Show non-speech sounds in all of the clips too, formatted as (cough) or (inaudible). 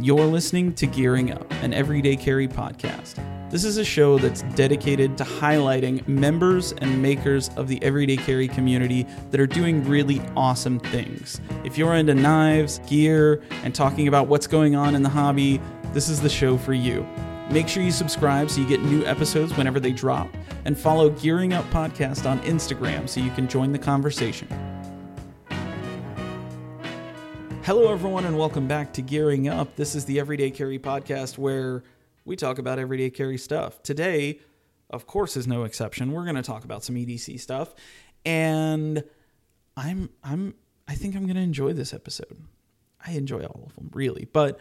You're listening to Gearing Up, an everyday carry podcast. This is a show that's dedicated to highlighting members and makers of the everyday carry community that are doing really awesome things. If you're into knives, gear, and talking about what's going on in the hobby, this is the show for you. Make sure you subscribe so you get new episodes whenever they drop, and follow Gearing Up Podcast on Instagram so you can join the conversation. Hello, everyone, and welcome back to Gearing Up. This is the Everyday Carry podcast where we talk about everyday carry stuff. Today, of course, is no exception. We're going to talk about some EDC stuff, and I'm I'm I think I'm going to enjoy this episode. I enjoy all of them, really, but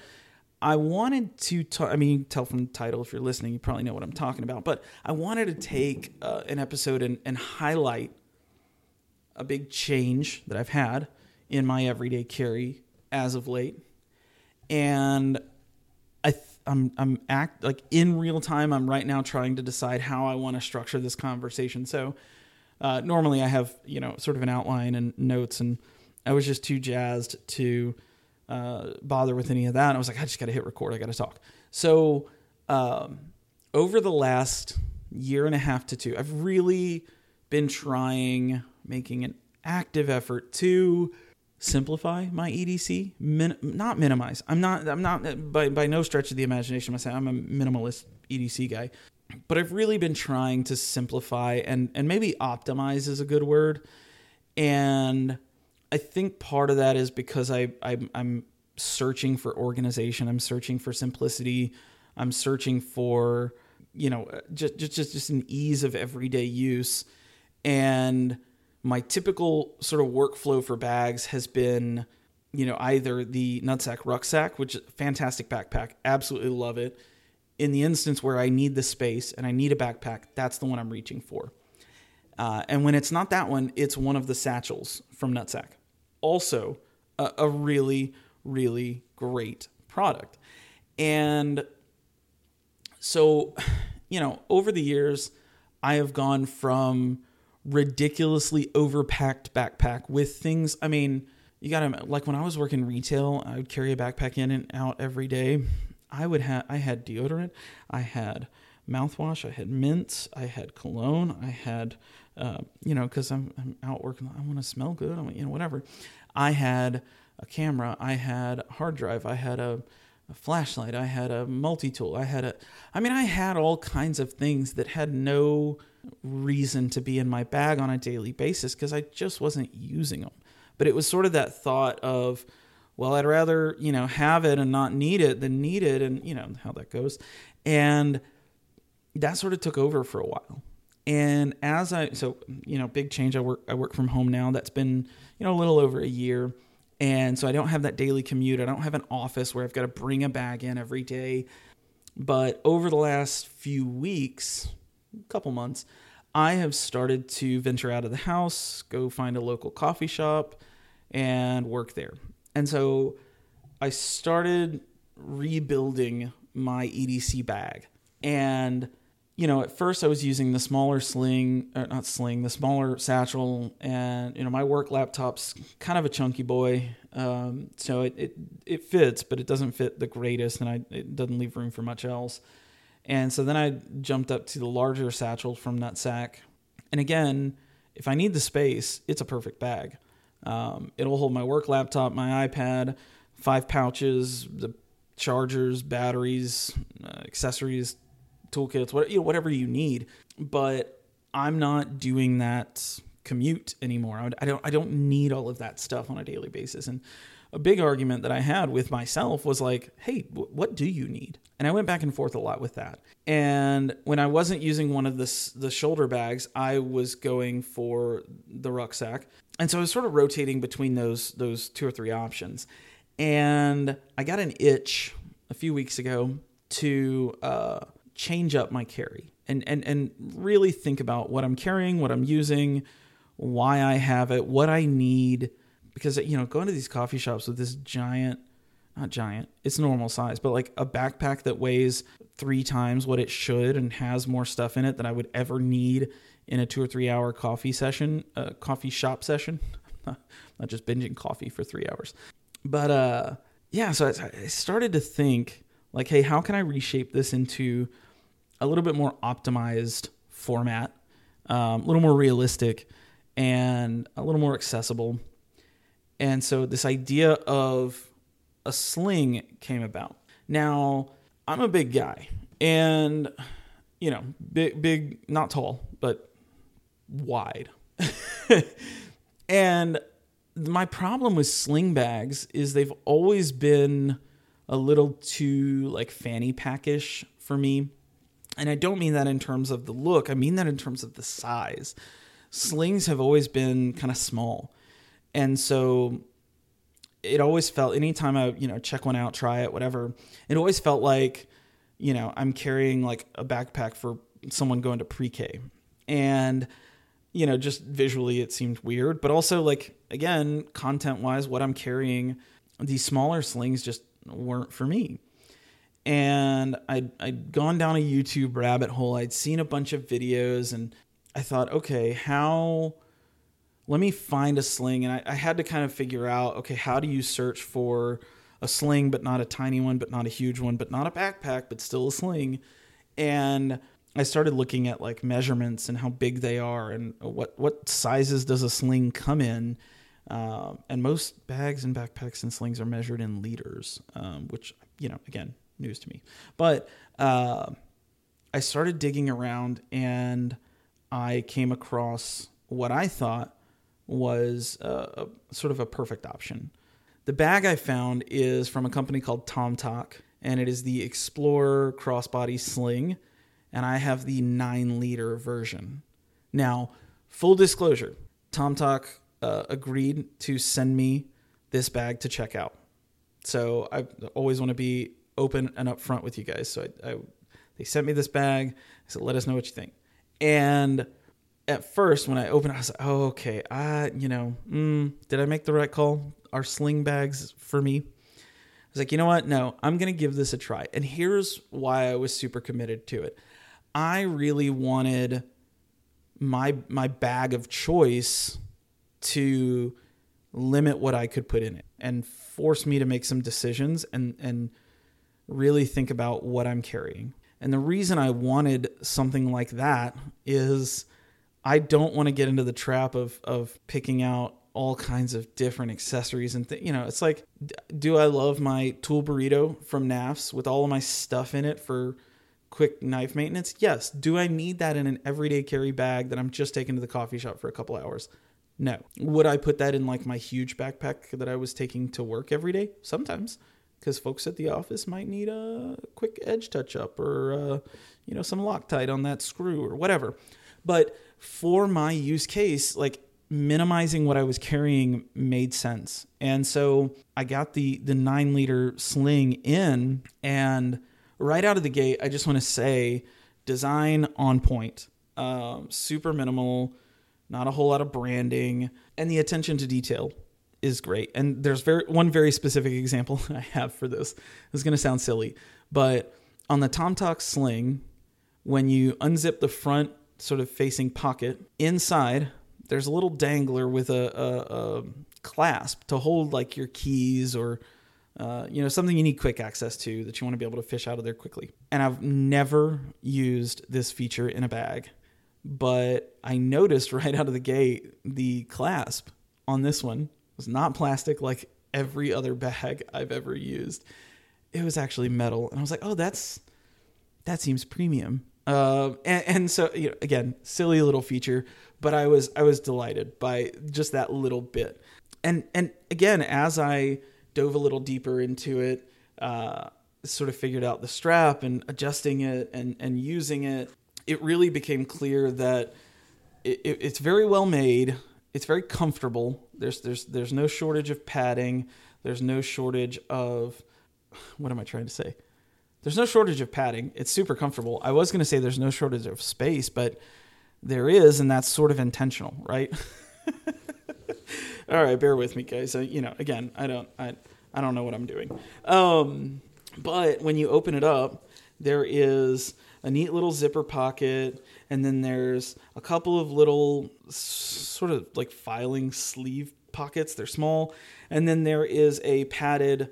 I wanted to talk. I mean, tell from the title if you're listening, you probably know what I'm talking about. But I wanted to take uh, an episode and, and highlight a big change that I've had in my everyday carry as of late, and I th- I'm I'm act like in real time. I'm right now trying to decide how I want to structure this conversation. So uh, normally I have you know sort of an outline and notes, and I was just too jazzed to uh, bother with any of that. And I was like, I just got to hit record. I got to talk. So um, over the last year and a half to two, I've really been trying, making an active effort to simplify my EDC, min- not minimize. I'm not. I'm not by by no stretch of the imagination. I'm a minimalist EDC guy, but I've really been trying to simplify and and maybe optimize is a good word. And I think part of that is because I, I I'm searching for organization. I'm searching for simplicity. I'm searching for you know just just just, just an ease of everyday use and my typical sort of workflow for bags has been, you know, either the Nutsac rucksack, which is fantastic backpack, absolutely love it. In the instance where I need the space and I need a backpack, that's the one I'm reaching for. Uh, and when it's not that one, it's one of the satchels from Nutsac. Also, a, a really, really great product. And so, (sighs) you know, over the years, I have gone from ridiculously overpacked backpack with things. I mean, you gotta like when I was working retail, I would carry a backpack in and out every day. I would have I had deodorant, I had mouthwash, I had mints, I had cologne, I had uh, you know because I'm, I'm out working, I want to smell good, I want, you know whatever. I had a camera, I had a hard drive, I had a, a flashlight, I had a multi tool, I had a I mean I had all kinds of things that had no reason to be in my bag on a daily basis because I just wasn't using them. But it was sort of that thought of, well, I'd rather, you know, have it and not need it than need it and, you know, how that goes. And that sort of took over for a while. And as I so, you know, big change I work I work from home now. That's been, you know, a little over a year. And so I don't have that daily commute. I don't have an office where I've got to bring a bag in every day. But over the last few weeks, couple months, I have started to venture out of the house, go find a local coffee shop, and work there. And so I started rebuilding my EDC bag. And, you know, at first I was using the smaller sling, or not sling, the smaller satchel. And, you know, my work laptop's kind of a chunky boy. Um, so it, it, it fits, but it doesn't fit the greatest, and I, it doesn't leave room for much else. And so then I jumped up to the larger satchel from Nutsac. And again, if I need the space, it's a perfect bag. Um, it'll hold my work laptop, my iPad, five pouches, the chargers, batteries, uh, accessories, toolkits, what, you know, whatever you need. But I'm not doing that commute anymore. I don't I don't need all of that stuff on a daily basis. And a big argument that I had with myself was like, hey, w- what do you need? And I went back and forth a lot with that. And when I wasn't using one of the, the shoulder bags, I was going for the rucksack. And so I was sort of rotating between those those two or three options. And I got an itch a few weeks ago to uh, change up my carry and, and, and really think about what I'm carrying, what I'm using, why I have it, what I need. Because you know going to these coffee shops with this giant not giant it's normal size but like a backpack that weighs three times what it should and has more stuff in it than i would ever need in a two or three hour coffee session uh, coffee shop session. (laughs) Not just binging coffee for three hours. But uh yeah, so I started to think like, hey, how can I reshape this into a little bit more optimized format, um, a little more realistic, and a little more accessible. And so this idea of a sling came about. Now, I'm a big guy and you know, big big not tall, but wide. (laughs) and my problem with sling bags is they've always been a little too like fanny packish for me. And I don't mean that in terms of the look, I mean that in terms of the size. Slings have always been kind of small. And so it always felt anytime I, you know, check one out, try it, whatever, it always felt like, you know, I'm carrying like a backpack for someone going to pre-K. And you know, just visually it seemed weird, but also like again, content-wise what I'm carrying, these smaller slings just weren't for me. And I'd, I'd gone down a YouTube rabbit hole. I'd seen a bunch of videos and I thought, okay, how let me find a sling. And I, I had to kind of figure out, okay, how do you search for a sling, but not a tiny one, but not a huge one, but not a backpack, but still a sling. And I started looking at like measurements and how big they are and what what sizes does a sling come in. Uh, and most bags and backpacks and slings are measured in liters, um, which you know again news to me. But uh, I started digging around and I came across what I thought was a, a, sort of a perfect option. The bag I found is from a company called TomToc, and it is the Explorer Crossbody Sling, and I have the nine liter version. Now, full disclosure, TomToc uh, agreed to send me this bag to check out. So I always want to be open and upfront with you guys. So I, I, they sent me this bag. I said, "Let us know what you think." And at first, when I opened, it, I was like, "Oh, okay. I, you know, mm, did I make the right call? Are sling bags for me?" I was like, "You know what? No, I'm gonna give this a try." And here's why I was super committed to it. I really wanted my my bag of choice to limit what I could put in it and force me to make some decisions and and really think about what I'm carrying. And the reason I wanted something like that is I don't want to get into the trap of of picking out all kinds of different accessories and th- you know it's like do I love my tool burrito from Knafs with all of my stuff in it for quick knife maintenance? Yes. Do I need that in an everyday carry bag that I'm just taking to the coffee shop for a couple hours? No. Would I put that in like my huge backpack that I was taking to work every day? Sometimes because folks at the office might need a quick edge touch up or uh, you know some Loctite on that screw or whatever. But for my use case, like minimizing what I was carrying made sense, and so I got the the nine liter sling in, and right out of the gate, I just want to say, design on point, um, super minimal, not a whole lot of branding, and the attention to detail is great. And there's very one very specific example (laughs) I have for this. This is going to sound silly, but on the TomToc Sling, when you unzip the front sort of facing pocket, inside there's a little dangler with a, a, a clasp to hold like your keys or uh, you know something you need quick access to that you want to be able to fish out of there quickly. And I've never used this feature in a bag, but I noticed (laughs) right out of the gate the clasp on this one was not plastic like every other bag (laughs) I've ever used. It was actually metal, and I was like, "Oh, that's that seems premium." Uh, and, and, so you know, again, silly little feature, but I was I was delighted by just that little bit. And and again, as I dove a little deeper into it, uh, sort of figured out the strap and adjusting it and and using it, it really became clear that it, it, it's very well made. It's very comfortable. There's there's there's no shortage of padding. There's no shortage of what am I trying to say? There's no shortage of padding. It's super comfortable. I was going to say there's no shortage of space, but there is, and that's sort of intentional, right? (laughs) All right, bear with me, guys. you know, again, I don't, I, I don't know what I'm doing. Um, but when you open it up, there is a neat little zipper pocket, and then there's a couple of little sort of like filing sleeve pockets. They're small, and then there is a padded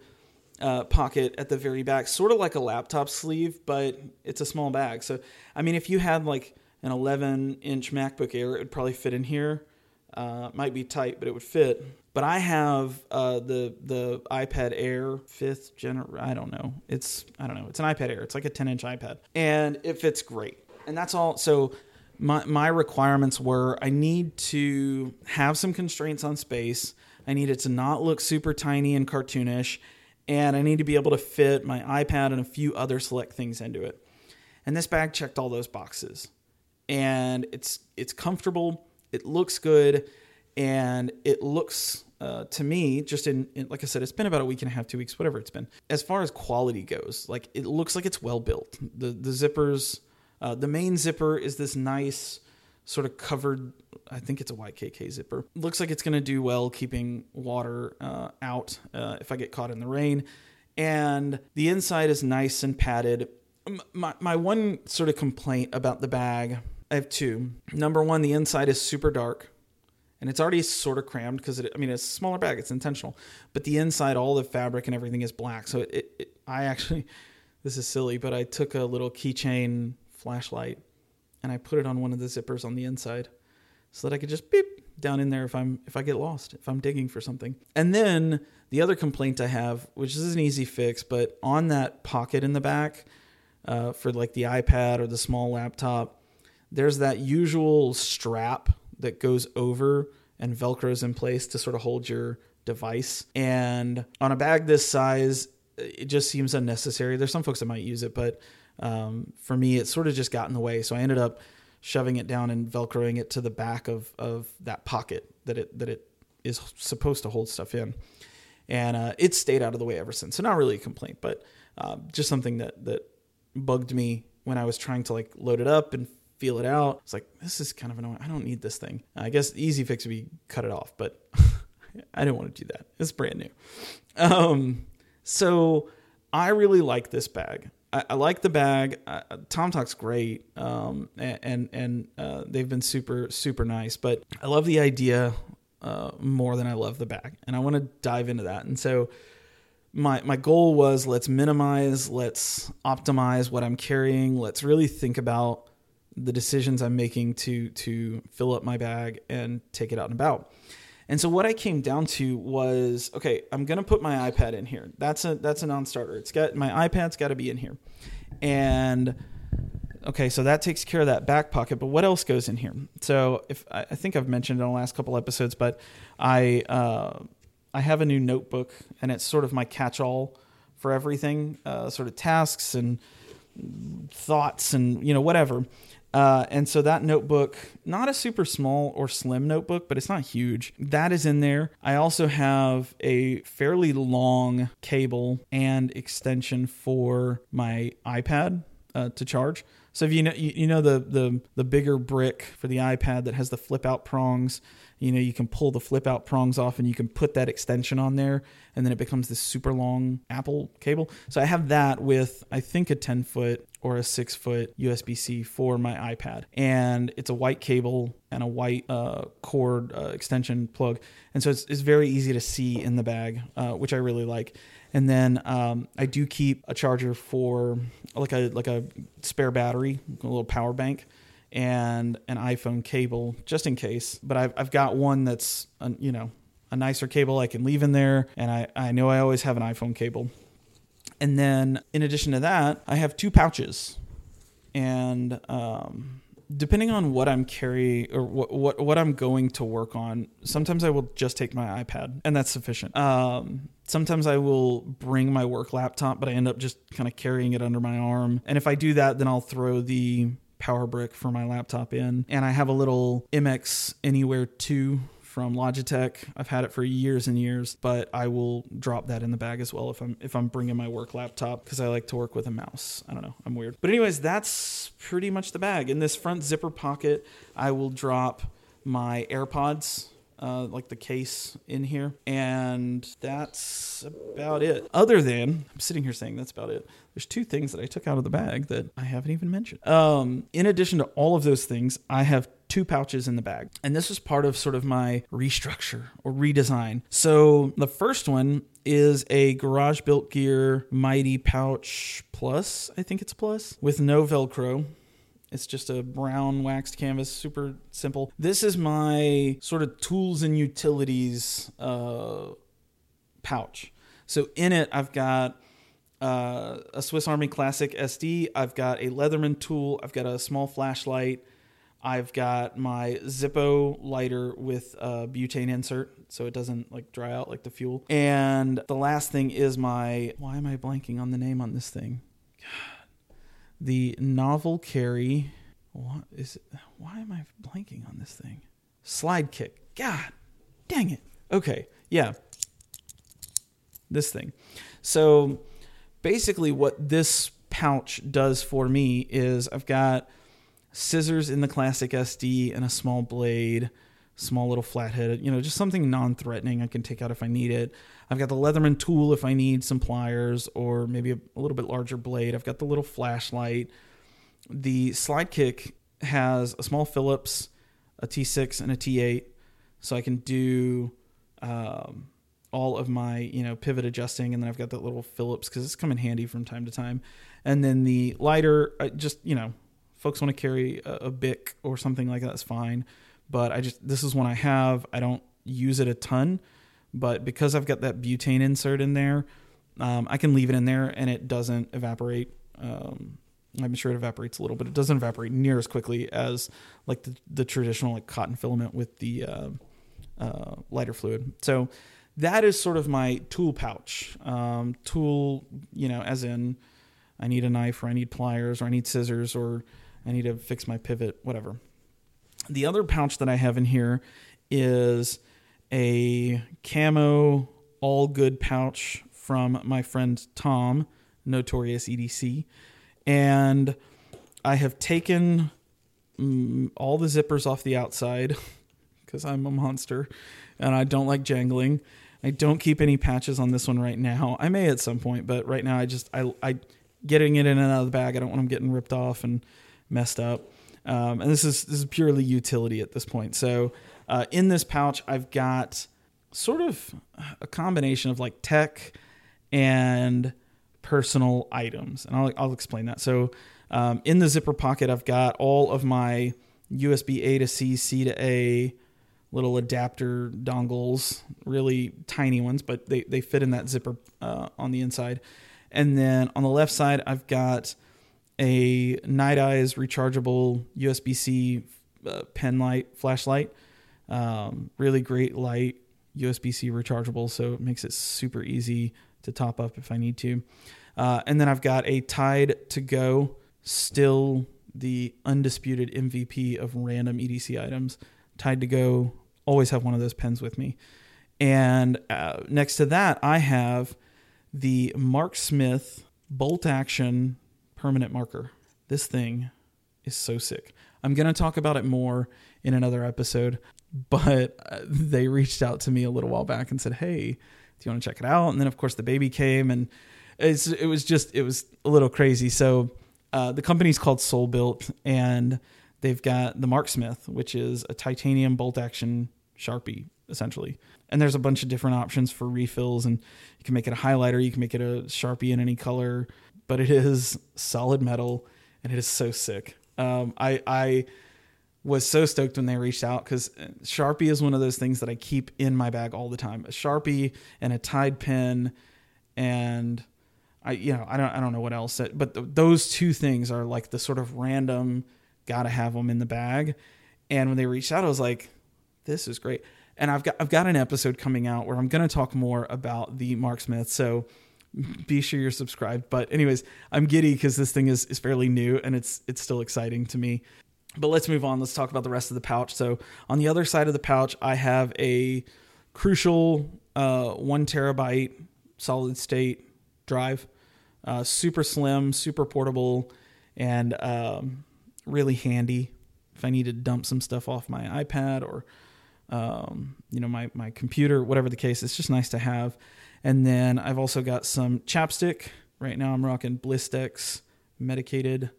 uh, pocket at the very back, sort of like a laptop sleeve, but it's a small bag. So, I mean, if you had like an 11 inch MacBook Air, it would probably fit in here. Uh, might be tight, but it would fit. But I have uh, the the iPad Air fifth gen. I don't know. It's I don't know. It's an iPad Air. It's like a 10 inch iPad, and it fits great. And that's all. So my my requirements were I need to have some constraints on space. I need it to not look super tiny and cartoonish, and I need to be able to fit my iPad and a few other select things into it. And this bag checked all those boxes. And it's it's comfortable, it looks good, and it looks uh, to me just in, in, like i said it's been about a week and a half two weeks whatever it's been. As far as quality goes like it looks like it's well built. The the zippers uh, the main zipper is this nice sort of covered i think it's a ykk zipper. Looks like it's going to do well keeping water uh, out uh, if i get caught in the rain. And the inside is nice and padded. My, my one sort of complaint about the bag i have two number one the inside is super dark and it's already sort of crammed because it, I mean, it's a smaller bag, it's intentional, but the inside, all the fabric and everything is black. So it, it I actually, (laughs) this is silly, but I took a little keychain flashlight and I put it on one of the zippers on the inside so that I could just beep down in there if I'm if I get lost, if I'm digging for something. And then the other complaint I have, which is an easy fix, but on that pocket in the back uh, for like the iPad or the small laptop, there's that usual strap that goes over and velcros in place to sort of hold your device. And on a bag this size, it just seems unnecessary. There's some folks that might use it, but um, for me, it sort of just got in the way. So I ended up shoving it down and velcroing it to the back of of that pocket that it that it is supposed to hold stuff in. And uh, it's stayed out of the way ever since. So not really a complaint, but uh, just something that that bugged me when I was trying to like load it up and feel it out. It's like, this is kind of annoying. I don't need this thing. I guess the easy fix would be cut it off, but (laughs) I didn't want to do that. It's brand new. Um, so I really like this bag. I, I like the bag. TomToc's great, um, and and uh, they've been super super nice. But I love the idea uh, more than I love the bag, and I want to dive into that. And so my my goal was let's minimize, let's optimize what I'm carrying. Let's really think about the decisions I'm making to to fill up my bag and take it out and about. And so what I came down to was okay, I'm gonna put my iPad in here. That's a that's a non-starter. It's got my iPad's got to be in here, and okay, so that takes care of that back pocket. But what else goes in here? So if I think I've mentioned in the last couple episodes, but I uh, I have a new notebook, and it's sort of my catch-all for everything, uh, sort of tasks and thoughts and you know whatever. Uh, and so that notebook, not a super small or slim notebook, but it's not huge. That is in there. I also have a fairly long cable and extension for my iPad uh, to charge. So if you know you, you know the the the bigger brick for the iPad that has the flip out prongs, you know you can pull the flip out prongs off and you can put that extension on there and then it becomes this super long Apple cable. So I have that with I think a 10 foot or a six foot USB C for my iPad. And it's a white cable and a white uh, cord uh, extension plug. And so it's, it's, very easy to see in the bag, uh, which I really like. And then um, I do keep a charger for like a like a spare battery, a little power bank, and an iPhone cable just in case. But I've I've got one that's you know a nicer cable I can leave in there, and I I know I always have an iPhone cable and then in addition to that, I have two pouches. And um, depending on what I'm carrying or what, what, what I'm going to work on, sometimes I will just take my iPad and that's sufficient. Um, sometimes I will bring my work laptop, but I end up just kind of carrying it under my arm. And if I do that, then I'll throw the power brick for my laptop in. And I have a little MX Anywhere 2 from Logitech. I've had it for years and years, but I will drop that in the bag as well if I'm if I'm bringing my work laptop because I like to work with a mouse. I don't know, I'm weird. But anyways, that's pretty much the bag. In this front zipper pocket, I will drop my AirPods uh, like the case in here. And that's about it. Other than, I'm sitting here saying that's about it. There's two things that I took out of the bag that I haven't even mentioned. Um, in addition to all of those things, I have two pouches in the bag. And this was part of sort of my restructure or redesign. So the first one is a Garage Built Gear Mighty Pouch Plus. I think it's Plus with no Velcro. It's just a brown waxed canvas, super simple. This is my sort of tools and utilities uh, pouch. So in it, I've got uh, a Swiss Army Classic SD. I've got a Leatherman tool. I've got a small flashlight. I've got my Zippo lighter with a butane insert so it doesn't like dry out like the fuel. And the last thing is my why am I blanking on the name on this thing? God. The novel carry what is it? Why am I blanking on this thing? Slide kick. God. Dang it. Okay. Yeah. This thing. So basically what this pouch does for me is I've got scissors in the classic SD and a small blade, small little flathead, you know, just something non-threatening I can take out if I need it. I've got the Leatherman tool if I need some pliers or maybe a, a little bit larger blade. I've got the little flashlight. The slide kick has a small Phillips, a T6 and a T8 so I can do um, all of my you know pivot adjusting and then I've got that little Phillips because it's come in handy from time to time and then the lighter I just you know folks want to carry a, a Bic or something like that, that's fine. But I just this is one I have. I don't use it a ton, but because I've got that butane insert in there, um, I can leave it in there and it doesn't evaporate. Um, I'm sure it evaporates a little, but it doesn't evaporate near as quickly as like the, the traditional like cotton filament with the uh, uh, lighter fluid. So that is sort of my tool pouch. Um, tool, you know, as in I need a knife or I need pliers or I need scissors or I need to fix my pivot, whatever. The other pouch that I have in here is a camo all good pouch from my friend Tom, Notorious EDC. And I have taken mm, all the zippers off the outside (laughs) because I'm a monster and I don't like jangling. I don't keep any patches on this one right now. I may at some point, but right now I just I I getting it in and out of the bag. I don't want them getting ripped off and messed up. Um, and this is this is purely utility at this point. So uh, in this pouch, I've got sort of a combination of like tech and personal items, and I'll I'll explain that. So um, in the zipper pocket, I've got all of my USB A to C, C to A little adapter dongles, really tiny ones, but they, they fit in that zipper uh, on the inside. And then on the left side, I've got a Nite Ize rechargeable USB C uh, pen light flashlight. Um, really great light, USB C rechargeable, so it makes it super easy to top up if I need to. Uh, and then I've got a Tide to Go, still the undisputed MVP of random EDC items. Tide to Go, always have one of those pens with me. And uh, next to that, I have the Mark Smith bolt action permanent marker. This thing is so sick. I'm going to talk about it more in another episode, but uh, they reached out to me a little while back and said, "Hey, do you want to check it out?" And then of course the baby came and it was just it was a little crazy. So uh, the company's called Soul Built and they've got the Mark Smith, which is a titanium bolt action Sharpie essentially. And there's a bunch of different options for refills and you can make it a highlighter, you can make it a Sharpie in any color but it is solid metal and it is so sick. Um, I I was so stoked when they reached out because Sharpie is one of those things that I keep in my bag all the time. A Sharpie and a Tide pen, and I you know I don't I don't know what else, but th- those two things are like the sort of random gotta have them in the bag. And when they reached out, I was like, this is great. And I've got I've got an episode coming out where I'm going to talk more about the Mark Smith. So be sure you're subscribed. But anyways, I'm giddy because this thing is, is fairly new and it's it's still exciting to me. But let's move on. Let's talk about the rest of the pouch. So on the other side of the pouch, I have a crucial uh, one terabyte solid state drive, uh, super slim, super portable, and um, really handy if I need to dump some stuff off my iPad or um, you know my my computer, whatever the case. It's just nice to have. And then I've also got some chapstick. Right now I'm rocking Blistex medicated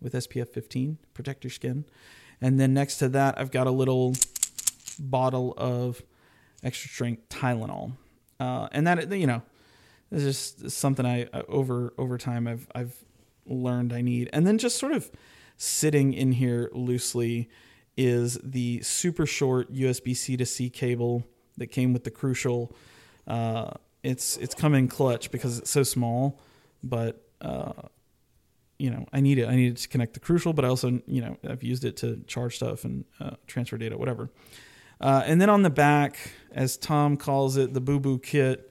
with SPF 15, protect your skin. And then next to that, I've got a little bottle of extra strength Tylenol. Uh, and that, you know, It's just something I over over time I've I've learned I need. And then just sort of sitting in here loosely is the super short USB C to C cable that came with the Crucial. Uh, it's it's coming clutch because it's so small, but uh, you know I need it. I need it to connect the Crucial, but I also you know I've used it to charge stuff and uh, transfer data, whatever. Uh, and then on the back, as Tom calls it, the Boo Boo kit.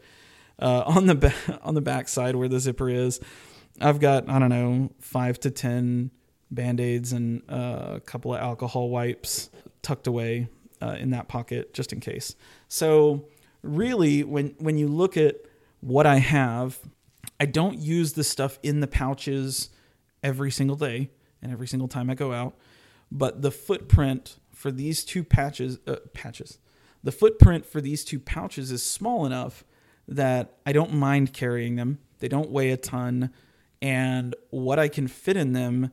Uh, (laughs) on the back on the back side where the zipper is, I've got I don't know five to ten band aids and uh, a couple of alcohol wipes tucked away uh, in that pocket just in case. So really, when when you look at what I have, I don't use the stuff in the pouches every single day and every single time I go out, but the footprint for these two patches uh, patches, the footprint for these two pouches is small enough that I don't mind carrying them. They don't weigh a ton and what I can fit in them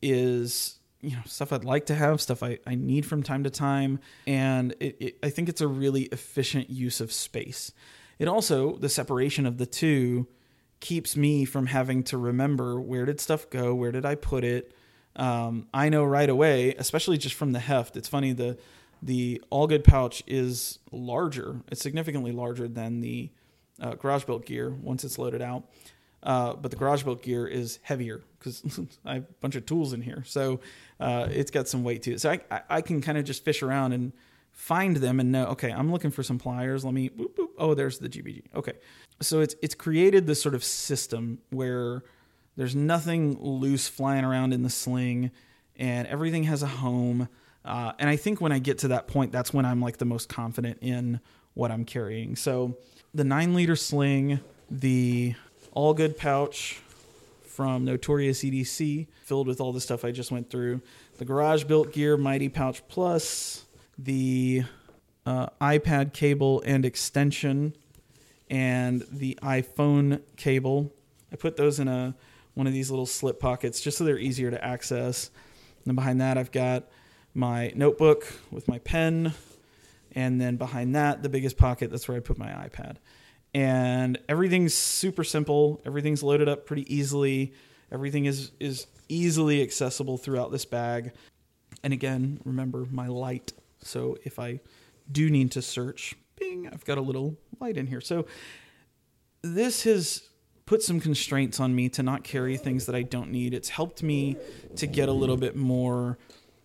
is you know stuff I'd like to have, stuff I, I need from time to time, and it, it, I think it's a really efficient use of space. It also the separation of the two keeps me from having to remember where did stuff go, where did I put it. Um, I know right away, especially just from the heft. It's funny the the all good pouch is larger. It's significantly larger than the uh, garage built gear once it's loaded out. Uh, but the garage built gear is heavier because (laughs) I have a bunch of tools in here. So uh, it's got some weight to it. So I, I, can kind of just fish around and find them and know, okay, I'm looking for some pliers. Let me, boop, boop. oh, there's the GBG. Okay. So it's, it's created this sort of system where there's nothing loose flying around in the sling and everything has a home. Uh, and I think when I get to that point, that's when I'm like the most confident in what I'm carrying. So the nine liter sling, the all good pouch from Notorious EDC, filled with all the stuff I just went through. The Garage Built Gear Mighty Pouch Plus, the uh, iPad cable and extension, and the iPhone cable. I put those in a one of these little slip pockets just so they're easier to access. And then behind that, I've got my notebook with my pen, and then behind that, the biggest pocket, that's where I put my iPad and everything's super simple. Everything's loaded up pretty easily. Everything is is easily accessible throughout this bag. And again, remember my light. So if I do need to search, bing, I've got a little light in here. So this has put some constraints on me to not carry things that I don't need. It's helped me to get a little bit more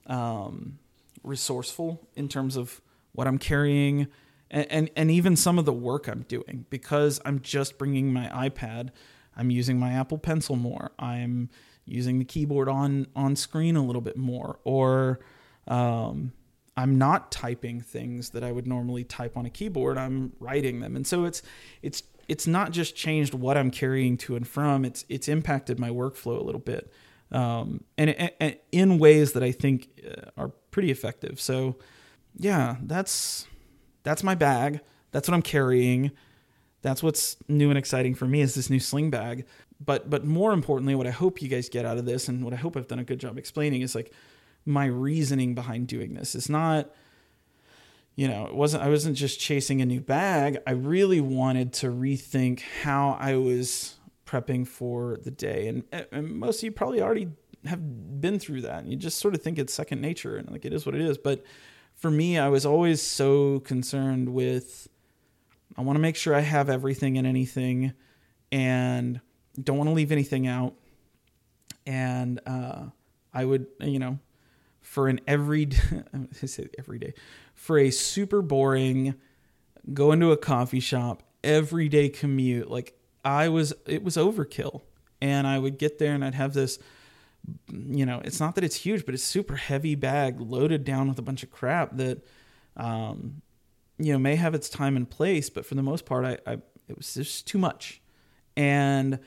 um, resourceful in terms of what I'm carrying and, and, and even some of the work I'm doing because I'm just bringing my iPad. I'm using my Apple Pencil more. I'm using the keyboard on on screen a little bit more, or um, I'm not typing things that I would normally type on a keyboard. I'm writing them, and so it's it's it's not just changed what I'm carrying to and from. It's it's impacted my workflow a little bit, um, and, and in ways that I think uh, are pretty effective. So, yeah, that's that's my bag. That's what I'm carrying. That's what's new and exciting for me is this new sling bag. But but more importantly, what I hope you guys get out of this, and what I hope I've done a good job explaining, is like my reasoning behind doing this. It's not, you know, it wasn't I wasn't just chasing a new bag. I really wanted to rethink how I was prepping for the day. And, and most of you probably already have been through that. And you just sort of think it's second nature and like it is what it is. But for me, I was always so concerned with I want to make sure I have everything and anything and don't want to leave anything out. And uh, I would, you know, for an every (laughs) I say every day, for a super boring go into a coffee shop everyday commute, like I was it was overkill. And I would get there and I'd have this you know, it's not that it's huge, but it's super heavy bag loaded down with a bunch of crap that, um, you know, may have its time and place, but for the most part, I, I it was just too much. And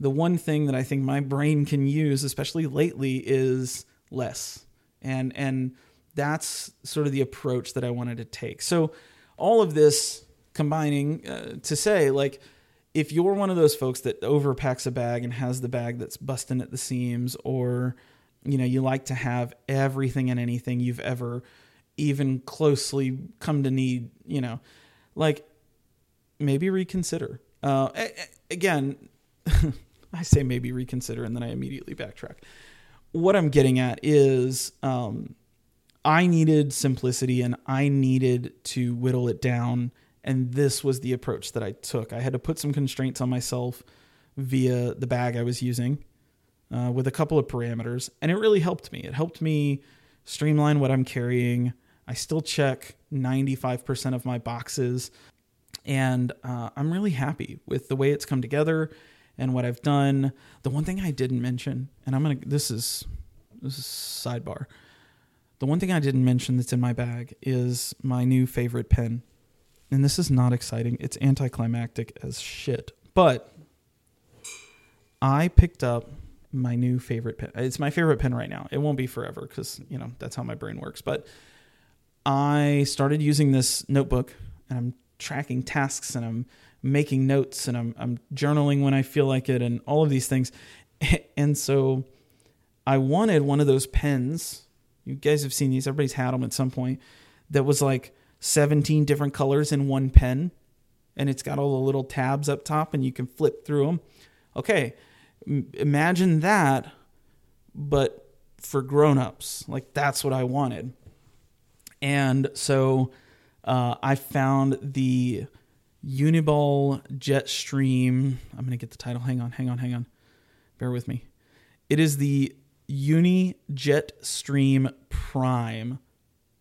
the one thing that I think my brain can use, especially lately, is less. And and that's sort of the approach that I wanted to take. So all of this combining uh, to say like if you're one of those folks that overpacks a bag and has the bag that's busting at the seams or you know you like to have everything and anything you've ever even closely come to need you know like maybe reconsider Uh, again, (laughs) I say maybe reconsider, and then I immediately backtrack. What I'm getting at is um, I needed simplicity and I needed to whittle it down. And this was the approach that I took. I had to put some constraints on myself via the bag I was using uh, with a couple of parameters. And it really helped me. It helped me streamline what I'm carrying. I still check 95% of my boxes. And uh, I'm really happy with the way it's come together and what I've done. The one thing I didn't mention, and I'm gonna this is this is sidebar. The one thing I didn't mention that's in my bag is my new favorite pen. And this is not exciting. It's anticlimactic as shit. But I picked up my new favorite pen. It's my favorite pen right now. It won't be forever because, you know, that's how my brain works. But I started using this notebook and I'm tracking tasks and I'm making notes and I'm, I'm journaling when I feel like it and all of these things. (laughs) And so I wanted one of those pens. You guys have seen these, everybody's had them at some point. That was like 17 different colors in one pen. And it's got all the little tabs up top and you can flip through them. Okay, imagine that, but for grown-ups. Like that's what I wanted. And so uh, I found the Uniball Jetstream. I'm going to get the title. Hang on, hang on, hang on. Bear with me. It is the Uni Jetstream Prime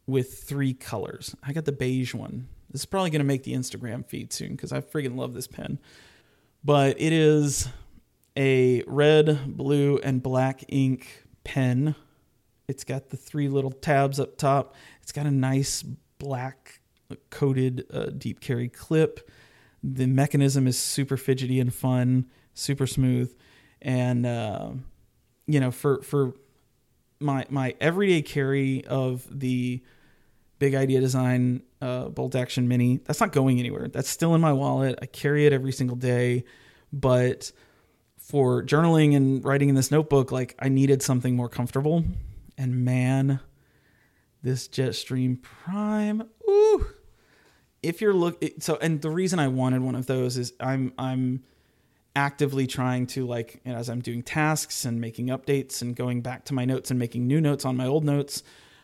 with three colors. I got the beige one. This is probably going to make the Instagram feed soon because I freaking love this pen. But it is a red, blue, and black ink pen. It's got the three little tabs up top. It's got a nice black coated uh, deep carry clip. The mechanism is super fidgety and fun, super smooth, and uh, you know for for my my everyday carry of the big idea design uh, bolt action mini that's not going anywhere that's still in my wallet i carry it every single day but for journaling and writing in this notebook, like I needed something more comfortable. And man, this Jetstream Prime, ooh. If you're look so and the reason I wanted one of those is I'm I'm actively trying to like as I'm doing tasks and making updates and going back to my notes and making new notes on my old notes,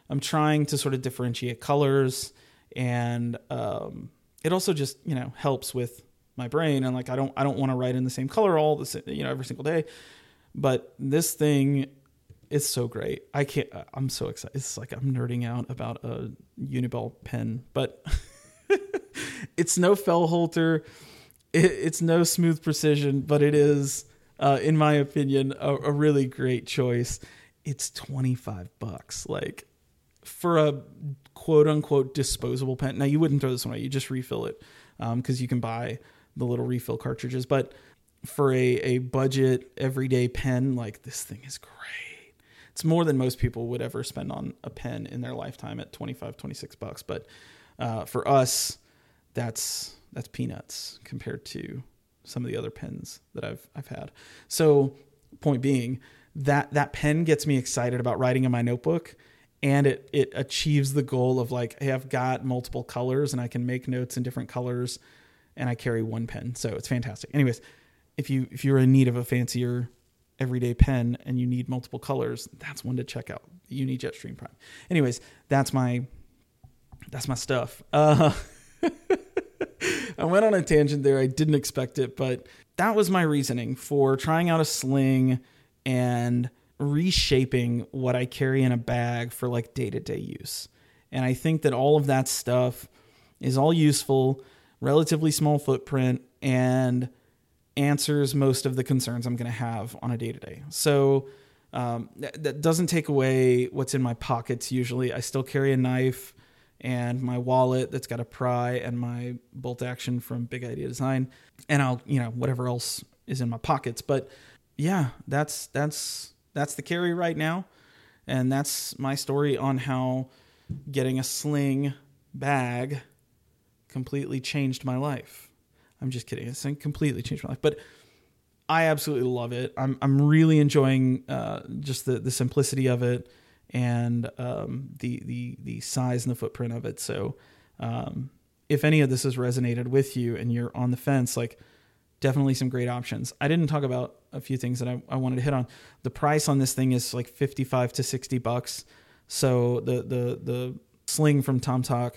I'm trying to sort of differentiate colors and um, it also just, you know, helps with my brain and like I don't I don't want to write in the same color all the you know every single day. But this thing is so great. I can't I'm so excited. It's like I'm nerding out about a Uniball pen, but (laughs) it's no Fellhoelter. It, it's no smooth precision, but it is uh, in my opinion a, a really great choice. It's 25 bucks. Like for a quote unquote disposable pen. Now you wouldn't throw this away. You just refill it because um, you can buy the little refill cartridges. But for a, a budget everyday pen, like this thing is great. It's more than most people would ever spend on a pen in their lifetime at 25, 26 bucks. But uh, for us, that's that's peanuts compared to some of the other pens that I've I've had. So point being, that that pen gets me excited about writing in my notebook and it it achieves the goal of like hey I've got multiple colors and I can make notes in different colors and I carry one pen, so it's fantastic. Anyways, if you if you're in need of a fancier everyday pen and you need multiple colors, that's one to check out. The Uni Jetstream Prime. Anyways, that's my that's my stuff. (laughs) Uh, (laughs) I went on a tangent there. I didn't expect it, but that was my reasoning for trying out a sling and reshaping what I carry in a bag for like day to day use. And I think that all of that stuff is all useful relatively small footprint, and answers most of the concerns I'm going to have on a day to day. So um, that, that, doesn't take away what's in my pockets usually. I still carry a knife and my wallet that's got a pry and my bolt action from Big Idea Design, and I'll, you know, whatever else is in my pockets. But yeah, that's that's that's the carry right now, and that's my story on how getting a sling bag completely changed my life. I'm just kidding. It's completely changed my life, but I absolutely love it. I'm I'm really enjoying uh, just the the simplicity of it and um, the the the size and the footprint of it. So, um, if any of this has resonated with you and you're on the fence, like definitely some great options. I didn't talk about a few things that I, I wanted to hit on. The price on this thing is like 55 to 60 bucks. So the the the sling from TomToc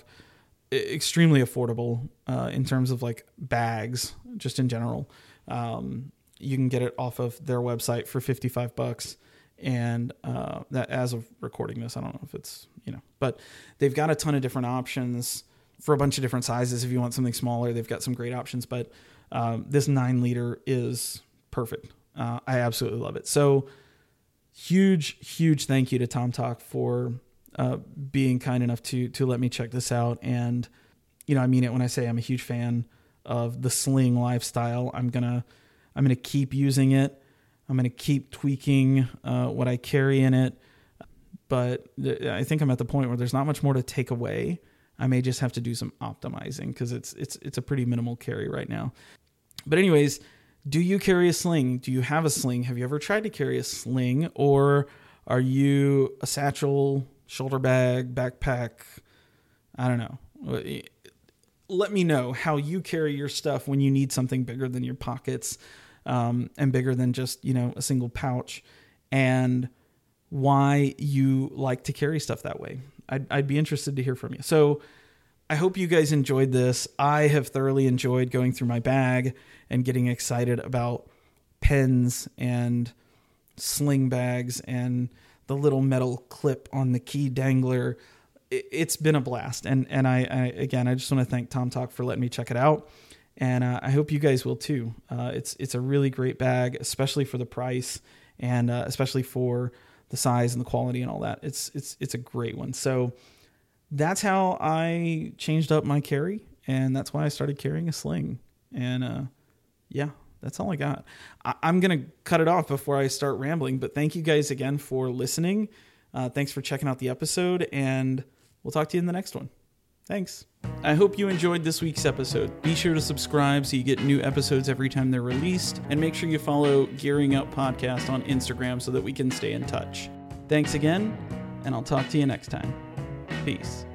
extremely affordable uh, in terms of like bags, just in general. Um, you can get it off of their website for 55 bucks. And uh, that as of recording this, I don't know if it's, you know, but they've got a ton of different options for a bunch of different sizes. If you want something smaller, they've got some great options. But um, this nine liter is perfect. Uh, I absolutely love it. So huge, huge thank you to TomToc for uh, being kind enough to to let me check this out. And you know, I mean it when I say I'm a huge fan of the sling lifestyle. I'm gonna I'm gonna keep using it. I'm gonna keep tweaking uh, what I carry in it. But th- I think I'm at the point where there's not much more to take away. I may just have to do some optimizing because it's it's it's a pretty minimal carry right now. But anyways, do you carry a sling? Do you have a sling? Have you ever tried to carry a sling, or are you a satchel, shoulder bag, backpack? I don't know. Let me know how you carry your stuff when you need something bigger than your pockets um, and bigger than just you know a single pouch, and why you like to carry stuff that way. I'd, I'd be interested to hear from you. So I hope you guys enjoyed this. I have thoroughly enjoyed going through my bag and getting excited about pens and sling bags and the little metal clip on the key dangler. It's been a blast, and and I, I again I just want to thank TomToc for letting me check it out, and uh, I hope you guys will too. Uh, it's it's a really great bag, especially for the price, and uh, especially for the size and the quality and all that. It's it's it's a great one. So that's how I changed up my carry, and that's why I started carrying a sling. And uh, yeah, that's all I got. I- am gonna cut it off before I start rambling. But thank you guys again for listening. Uh, thanks for checking out the episode, and we'll talk to you in the next one. Thanks. I hope you enjoyed this week's episode. Be sure to subscribe so you get new episodes every time they're released, and make sure you follow Gearing Up Podcast on Instagram so that we can stay in touch. Thanks again, and I'll talk to you next time. Peace.